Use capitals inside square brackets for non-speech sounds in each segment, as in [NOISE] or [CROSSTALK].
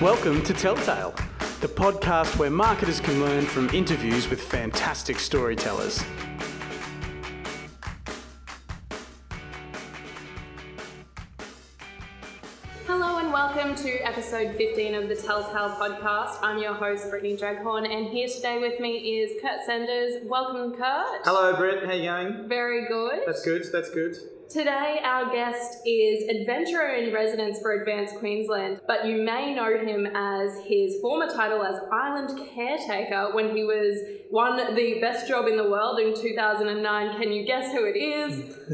Welcome to Telltale, the podcast where marketers can learn from interviews with fantastic storytellers. Episode 15 of the Telltale podcast. I'm your host, Brittany Draghorn, and here today with me is Kurt Sanders. Welcome, Kurt. Hello, Britt. How you going? Very good. That's good. That's good. Today, our guest is adventurer in residence for Advanced Queensland, but you may know him as his former title as Island Caretaker when he was won the best job in the world in 2009. Can you guess who it is? [LAUGHS]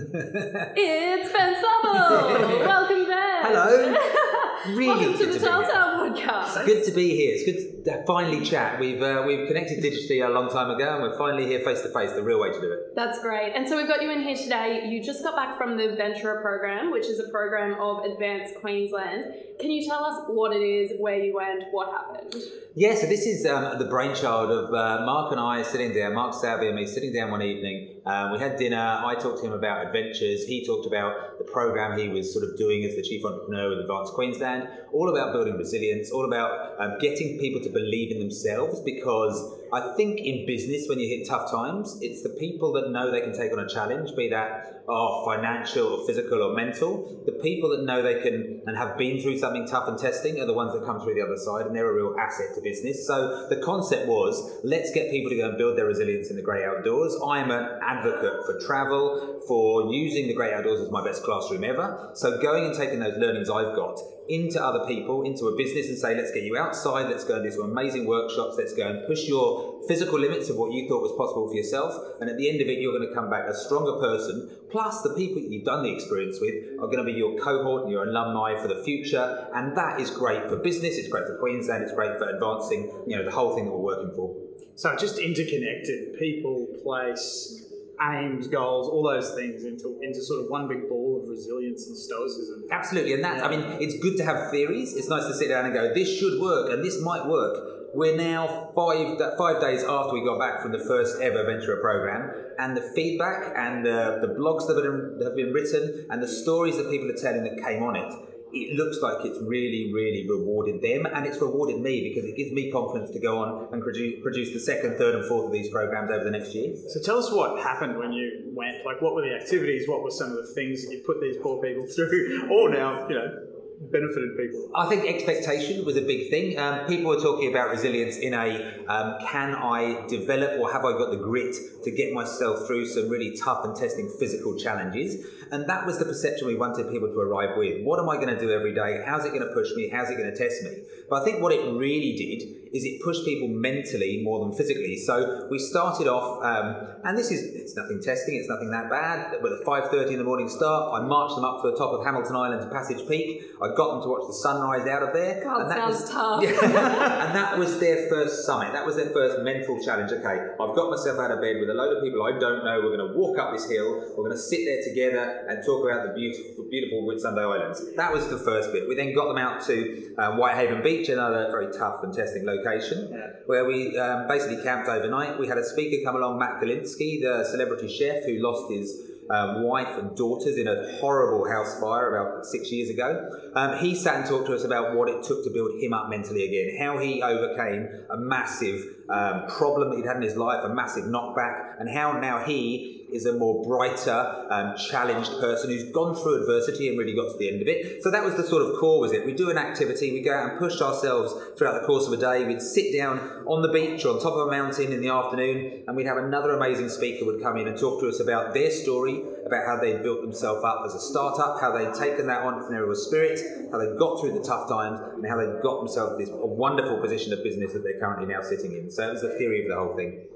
it's Ben Southall. [LAUGHS] Welcome, Ben. Hello. Really Welcome to good the to be here. Telltale podcast. Good to be here. It's good to finally chat. We've uh, we've connected digitally a long time ago, and we're finally here face to face. The real way to do it. That's great. And so we've got you in here today. You just got back from the Ventura program, which is a program of Advanced Queensland. Can you tell us what it is, where you went, what happened? Yeah. So this is um, the brainchild of uh, Mark and I sitting down. Mark Sowerby and me sitting down one evening. Um, we had dinner. I talked to him about adventures. He talked about the program he was sort of doing as the chief entrepreneur with Advanced Queensland. All about building resilience. All about um, getting people to believe in themselves because I think in business, when you hit tough times, it's the people that know they can take on a challenge, be that oh, financial or physical or mental. The people that know they can and have been through something tough and testing are the ones that come through the other side, and they're a real asset to business. So the concept was let's get people to go and build their resilience in the great outdoors. I'm an advocate for travel, for using the great outdoors as my best classroom ever. So going and taking those learnings I've got into other people, into a business, and say, let's get you outside, let's go and do some amazing workshops, let's go and push your physical limits of what you thought was possible for yourself. And at the end of it, you're going to come back a stronger person. Plus, the people you've done the experience with are going to be your cohort and your alumni for the future. And that is great for business, it's great for Queensland, it's great for advancing, you know, the whole thing that we're working for. So just interconnected people, place, aims, goals, all those things into into sort of one big ball of resilience and stoicism. Absolutely, and that I mean, it's good to have theories. It's nice to sit down and go, "This should work," and this might work. We're now five five days after we got back from the first ever Ventura program, and the feedback and the, the blogs that have been, that have been written and the stories that people are telling that came on it. It looks like it's really, really rewarded them, and it's rewarded me because it gives me confidence to go on and produce, produce the second, third, and fourth of these programs over the next year. So tell us what happened when you went. Like, what were the activities? What were some of the things that you put these poor people [LAUGHS] through? Or now, you know, benefited people. I think expectation was a big thing. Um, people were talking about resilience in a um, can I develop or have I got the grit to get myself through some really tough and testing physical challenges? And that was the perception we wanted people to arrive with. What am I going to do every day? How's it going to push me? How's it going to test me? But I think what it really did is it pushed people mentally more than physically. So we started off, um, and this is it's nothing testing, it's nothing that bad. With a 5:30 in the morning start, I marched them up to the top of Hamilton Island to Passage Peak. I got them to watch the sunrise out of there. God, and that sounds was, tough. Yeah. [LAUGHS] and that was their first summit. That was their first mental challenge. Okay, I've got myself out of bed with a load of people I don't know. We're going to walk up this hill. We're going to sit there together and talk about the beautiful, beautiful Whitsunday Islands. That was the first bit. We then got them out to um, Whitehaven Beach, another very tough and testing location, where we um, basically camped overnight. We had a speaker come along, Matt Golinski, the celebrity chef who lost his um, wife and daughters in a horrible house fire about six years ago. Um, he sat and talked to us about what it took to build him up mentally again, how he overcame a massive um, problem that he'd had in his life, a massive knockback, and how now he is a more brighter, um, challenged person who's gone through adversity and really got to the end of it. So that was the sort of core, was it? We do an activity, we go out and push ourselves throughout the course of a day. We'd sit down on the beach or on top of a mountain in the afternoon, and we'd have another amazing speaker would come in and talk to us about their story, about how they built themselves up as a startup, how they'd taken that entrepreneurial spirit, how they got through the tough times, and how they got themselves this wonderful position of business that they're currently now sitting in. So it was the theory of the whole thing.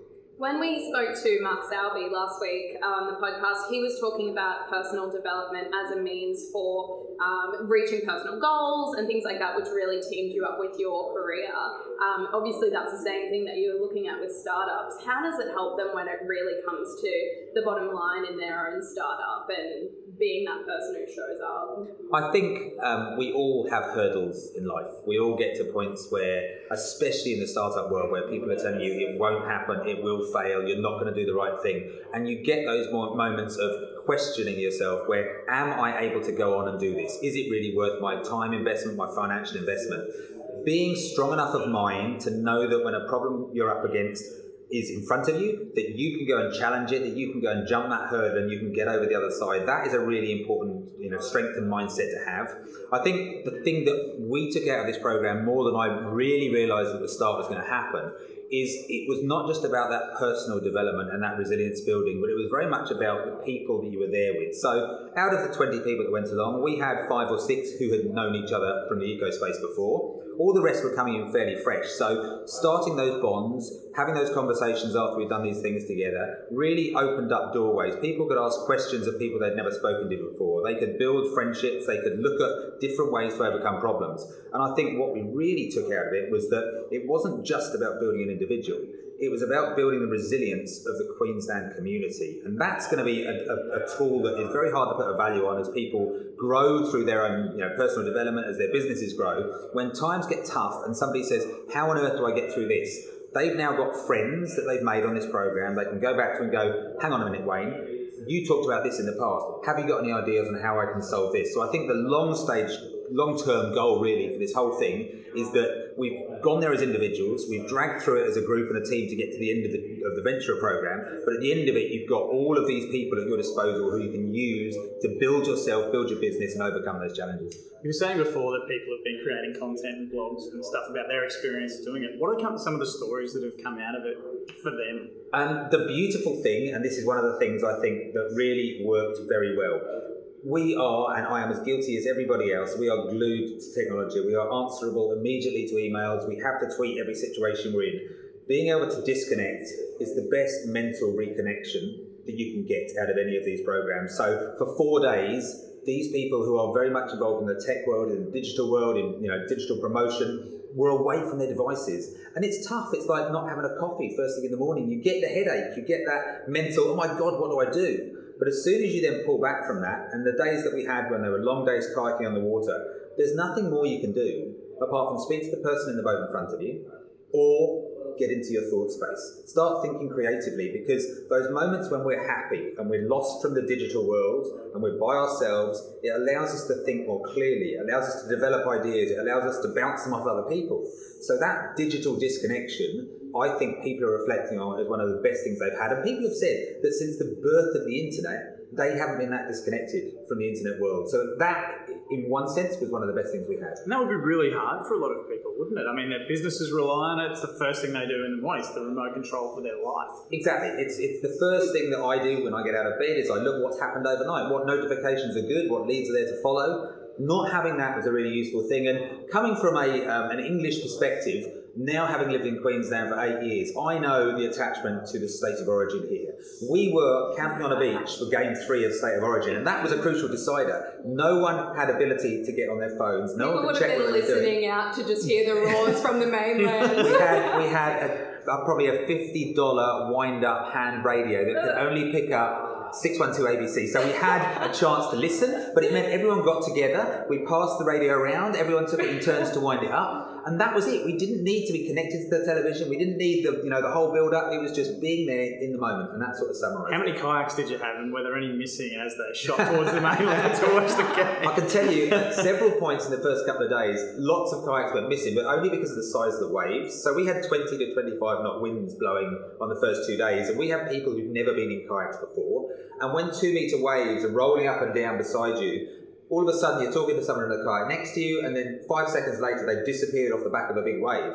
When we spoke to Mark Sowerby last week on the podcast, he was talking about personal development as a means for um, reaching personal goals and things like that, which really teamed you up with your career. Um, obviously, that's the same thing that you're looking at with startups. How does it help them when it really comes to the bottom line in their own startup and being that person who shows up? I think um, we all have hurdles in life. We all get to points where, especially in the startup world, where people are telling you it won't happen, it will fail, you're not going to do the right thing. And you get those mo- moments of questioning yourself where, am I able to go on and do this? Is it really worth my time investment, my financial investment? being strong enough of mind to know that when a problem you're up against is in front of you, that you can go and challenge it, that you can go and jump that hurdle and you can get over the other side. That is a really important, you know, strength and mindset to have. I think the thing that we took out of this program more than I really realised at the start was going to happen is it was not just about that personal development and that resilience building, but it was very much about the people that you were there with. So, out of the 20 people that went along, we had five or six who had known each other from the eco space before. All the rest were coming in fairly fresh. So, starting those bonds, having those conversations after we'd done these things together, really opened up doorways. People could ask questions of people they'd never spoken to before. They could build friendships, they could look at different ways to overcome problems. And I think what we really took out of it was that it wasn't just about building an individual. It was about building the resilience of the Queensland community. And that's going to be a, a, a, tool that is very hard to put a value on as people grow through their own you know, personal development, as their businesses grow. When times get tough and somebody says, How on earth do I get through this? They've now got friends that they've made on this program. They can go back to and go, Hang on a minute, Wayne. You talked about this in the past. Have you got any ideas on how I can solve this? So I think the long stage long-term goal really for this whole thing is that we've gone there as individuals, we've dragged through it as a group and a team to get to the end of the, of the Ventura program, but at the end of it you've got all of these people at your disposal who you can use to build yourself, build your business and overcome those challenges. You were saying before that people have been creating content and blogs and stuff about their experience doing it. What are some of the stories that have come out of it for them? And the beautiful thing, and this is one of the things I think that really worked very well, we are, and I am as guilty as everybody else, we are glued to technology. We are answerable immediately to emails. We have to tweet every situation we're in. Being able to disconnect is the best mental reconnection that you can get out of any of these programs. So for four days, these people who are very much involved in the tech world, in the digital world, in you know digital promotion, were away from their devices. And it's tough. It's like not having a coffee first thing in the morning. You get the headache. You get that mental, oh my God, what do I do? But as soon as you then pull back from that, and the days that we had when there were long days kayaking on the water, there's nothing more you can do apart from speak to the person in the boat in front of you or get into your thought space. Start thinking creatively because those moments when we're happy and we're lost from the digital world and we're by ourselves, it allows us to think more clearly, it allows us to develop ideas, it allows us to bounce them off other people. So that digital disconnection I think people are reflecting on as one of the best things they've had. And people have said that since the birth of the internet, they haven't been that disconnected from the internet world. So that, in one sense, was one of the best things we had. And that would be really hard for a lot of people, wouldn't it? I mean, their businesses rely on it. It's the first thing they do in the morning. It's the remote control for their life. Exactly. It's it's the first thing that I do when I get out of bed is I look what's happened overnight, what notifications are good, what leads are there to follow. Not having that was a really useful thing. And coming from a um, an English perspective, now having lived in Queensland for eight years, I know the attachment to the state of origin here. We were camping on a beach for game three of state of origin, and that was a crucial decider. No one had ability to get on their phones. No People one could check what they were doing. listening out to just hear the roars from the mainland. [LAUGHS] We had we had a, a, probably a fifty dollar wind up hand radio that could only pick up. 612 ABC. So we had a chance to listen, but it meant everyone got together. We passed the radio around. Everyone took it in turns to wind it up, and that was it. We didn't need to be connected to the television. We didn't need the you know the whole build up. It was just being there in the moment, and that sort of summarised. How many kayaks did you have, and were there any missing as they shot towards the mainland to watch the game? I can tell you at several points in the first couple of days, lots of kayaks went missing, but only because of the size of the waves. So we had 20 to 25 knot winds blowing on the first two days, and we have people who've never been in kayaks before. And when two meter waves are rolling up and down beside you, all of a sudden you're talking to someone in the kayak next to you, and then five seconds later they've disappeared off the back of a big wave.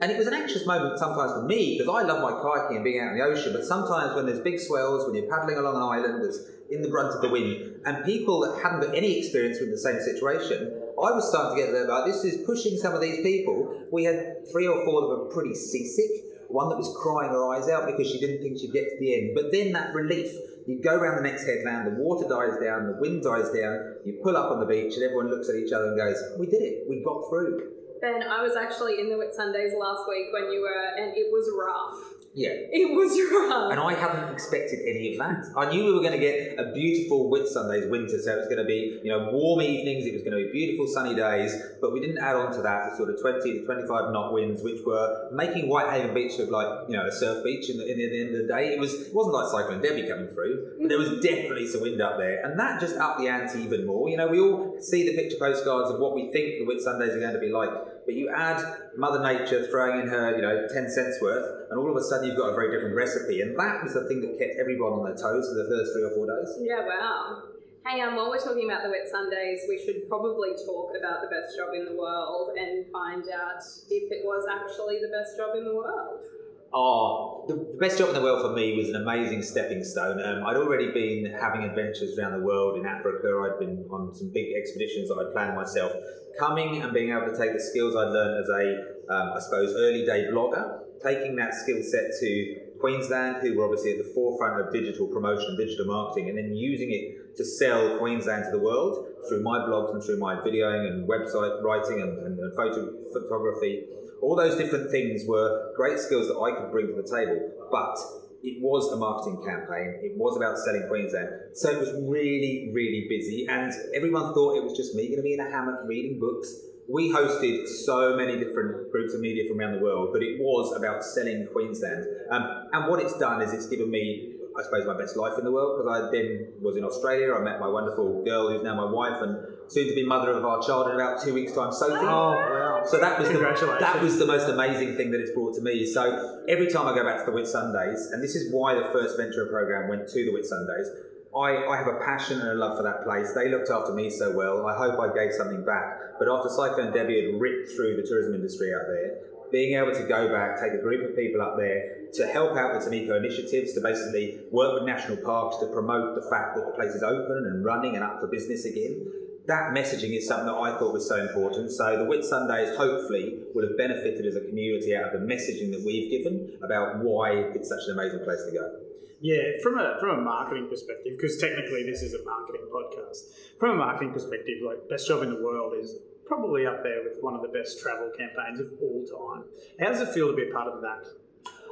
And it was an anxious moment sometimes for me because I love my kayaking and being out in the ocean. But sometimes when there's big swells, when you're paddling along an island that's in the brunt of the wind, and people that hadn't got any experience with the same situation, I was starting to get there. Like this is pushing some of these people. We had three or four that were pretty seasick. One that was crying her eyes out because she didn't think she'd get to the end. But then that relief, you go around the next headland, the water dies down, the wind dies down, you pull up on the beach, and everyone looks at each other and goes, "We did it. We got through." Ben, I was actually in the Whitsundays last week when you were, and it was rough. Yeah. It was rough. And I hadn't expected any of that. I knew we were going to get a beautiful Whitsundays winter, so it was going to be, you know, warm evenings, it was going to be beautiful sunny days, but we didn't add on to that the sort of 20 to 25 knot winds, which were making Whitehaven Beach look like, you know, a surf beach in the, in the, end of the day. It, was, it wasn't like Cyclone Debbie coming through, but there was definitely some wind up there, and that just upped the ante even more. You know, we all see the picture postcards of what we think the Whitsundays are going to be like. But you add Mother Nature throwing in her, you know, 10 cents worth, and all of a sudden you've got a very different recipe. And that was the thing that kept everyone on their toes for the first three or four days. Yeah, wow. Hey, um, while we're talking about the Whitsundays, we should probably talk about the best job in the world and find out if it was actually the best job in the world. Oh, the, the best job in the world for me was an amazing stepping stone. Um, I'd already been having adventures around the world in Africa. I'd been on some big expeditions that I'd planned myself. Coming and being able to take the skills I'd learned as a, um, I suppose, early day blogger, taking that skill set to Queensland, who were obviously at the forefront of digital promotion, and digital marketing, and then using it to sell Queensland to the world through my blogs and through my videoing and website writing and, and, and photo, photography all those different things were great skills that I could bring to the table, but it was a marketing campaign. It was about selling Queensland. So it was really, really busy, and everyone thought it was just me going to be in a hammock reading books. We hosted so many different groups of media from around the world, but it was about selling Queensland. Um, and what it's done is it's given me I suppose, my best life in the world because I then was in Australia. I met my wonderful girl who's now my wife and soon to be mother of our child in about two weeks' time, Sophie. Oh, wow. So that was the, that was the most amazing thing that it's brought to me. So every time I go back to the Whitsundays, and this is why the first Ventura program went to the Whitsundays, I, I have a passion and a love for that place. They looked after me so well. I hope I gave something back. But after Cyclone Debbie had ripped through the tourism industry out there, being able to go back, take a group of people up there to help out with some eco initiatives, to basically work with national parks to promote the fact that the place is open and running and up for business again. That messaging is something that I thought was so important. So the Whitsundays hopefully will have benefited as a community out of the messaging that we've given about why it's such an amazing place to go. Yeah, from a from a marketing perspective, because technically this is a marketing podcast. From a marketing perspective, like best job in the world is probably up there with one of the best travel campaigns of all time. How does it feel to be a part of that?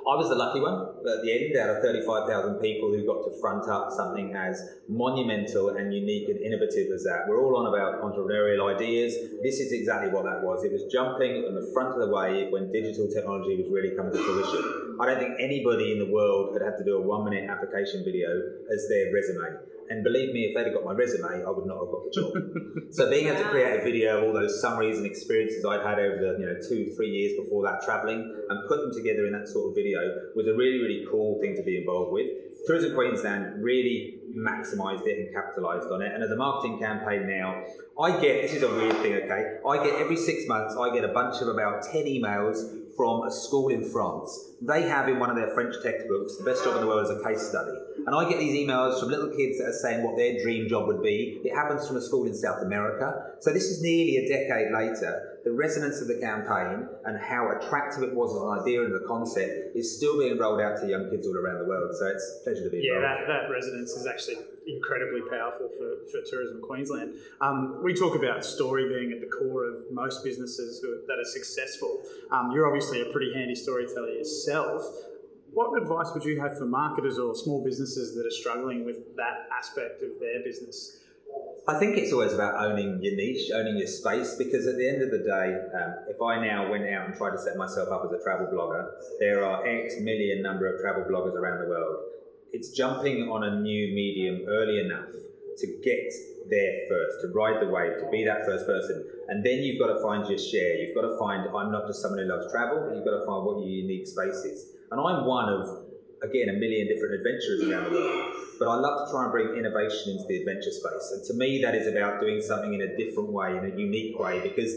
I was the lucky one at the end out of 35,000 people who got to front up something as monumental and unique and innovative as that. We're all on about entrepreneurial ideas. This is exactly what that was. It was jumping on the front of the wave when digital technology was really coming to fruition. I don't think anybody in the world had had to do a one minute application video as their resume. And believe me, if they'd have got my resume, I would not have got the job. [LAUGHS] so being able to create a video of all those summaries and experiences I'd had over the you know two, three years before that travelling and put them together in that sort of video was a really, really cool thing to be involved with. Tourism Queensland really maximised it and capitalised on it. And as a marketing campaign now, I get this is a weird thing, okay? I get every six months, I get a bunch of about 10 emails from a school in France. They have in one of their French textbooks, the best job in the world is a case study. And I get these emails from little kids that are saying what their dream job would be. It happens from a school in South America. So this is nearly a decade later. The resonance of the campaign and how attractive it was as an idea and the concept is still being rolled out to young kids all around the world. So it's a pleasure to be here. Yeah, that, that resonance is actually incredibly powerful for, for Tourism Queensland. Um, we talk about story being at the core of most businesses who, that are successful. Um, you're obviously a pretty handy storyteller yourself. What advice would you have for marketers or small businesses that are struggling with that aspect of their business? I think it's always about owning your niche, owning your space, because at the end of the day, um, if I now went out and tried to set myself up as a travel blogger, there are X million number of travel bloggers around the world. It's jumping on a new medium early enough to get there first, to ride the wave, to be that first person. And then you've got to find your share. You've got to find, I'm not just someone who loves travel, you've got to find what your unique space is. And I'm one of, again, a million different adventurers around the world. But I love to try and bring innovation into the adventure space. And to me, that is about doing something in a different way, in a unique way, because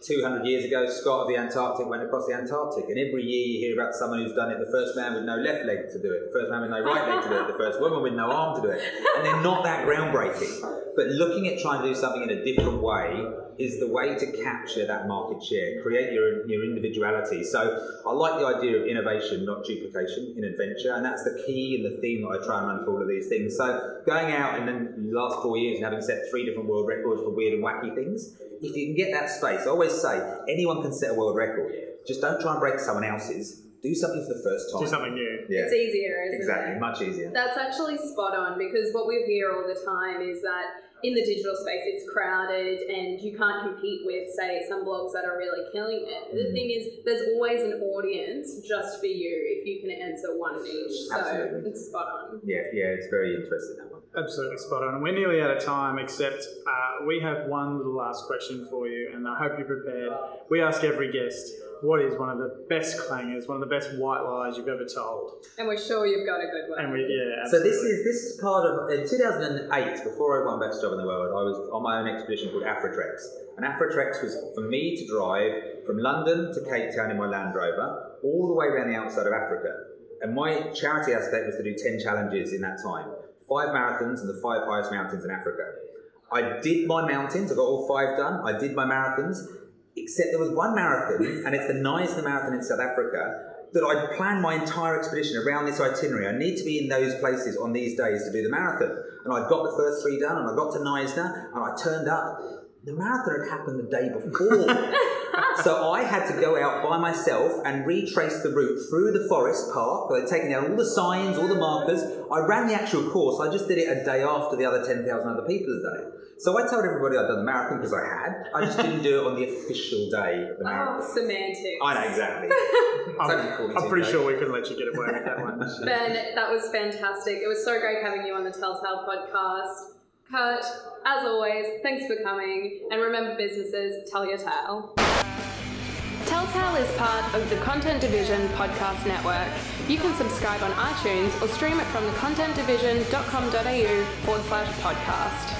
200 years ago, Scott of the Antarctic went across the Antarctic, and every year you hear about someone who's done it. The first man with no left leg to do it, the first man with no right leg to do it, the first woman with no arm to do it, and they're not that groundbreaking. But looking at trying to do something in a different way is the way to capture that market share, create your your individuality. So I like the idea of innovation, not duplication, in adventure, and that's the key and the theme that I try and run for all of these things. So going out and then the last four years and having set three different world records for weird and wacky things if you can get that space, I always say anyone can set a world record. Just don't try and break someone else's. Do something for the first time. Do something new. Yeah, It's easier, isn't exactly. it? Much easier. That's actually spot on because what we hear all the time is that in the digital space it's crowded and you can't compete with, say, some blogs that are really killing it. The Mm. thing is, there's always an audience just for you if you can answer one niche. So Absolutely. it's spot on. Yeah, yeah, it's very interesting that one. Absolutely spot on. We're nearly out of time, except uh, we have one little last question for you, and I hope you're prepared. We ask every guest, what is one of the best clangers, one of the best white lies you've ever told? And we're sure you've got a good one. And we, yeah, So this is this is part of in 2008. Before I won best job in the world, I was on my own expedition called Afrotrex, and Afrotrex was for me to drive from London to Cape Town in my Land Rover, all the way around the outside of Africa. And my charity aspect was to do 10 challenges in that time, five marathons and the five highest mountains in Africa. I did my mountains. I got all five done. I did my marathons, except there was one marathon, and it's the Knysna Marathon in South Africa, that I'd planned my entire expedition around this itinerary. I need to be in those places on these days to do the marathon. And I got the first three done, and I got to Neisner, and I turned up. The marathon had happened the day before. [LAUGHS] so I had to go out by myself and retrace the route through the forest park. They'd taken out all the signs, all the markers. I ran the actual course. I just did it a day after the other 10,000 other people had done it. So I told everybody I'd done the marathon because I had. I just didn't do it on the official day of the oh, marathon. semantics. I know exactly. [LAUGHS] I'm, 42 I'm pretty sure we could let you get away with that one. [LAUGHS] Ben, that was fantastic. It was so great having you on the Telltale podcast. Kurt, as always, thanks for coming. And remember, businesses, tell your tale. Telltale is part of the Content Division podcast network. You can subscribe on iTunes or stream it from the contentdivision.com.au forward slash podcast.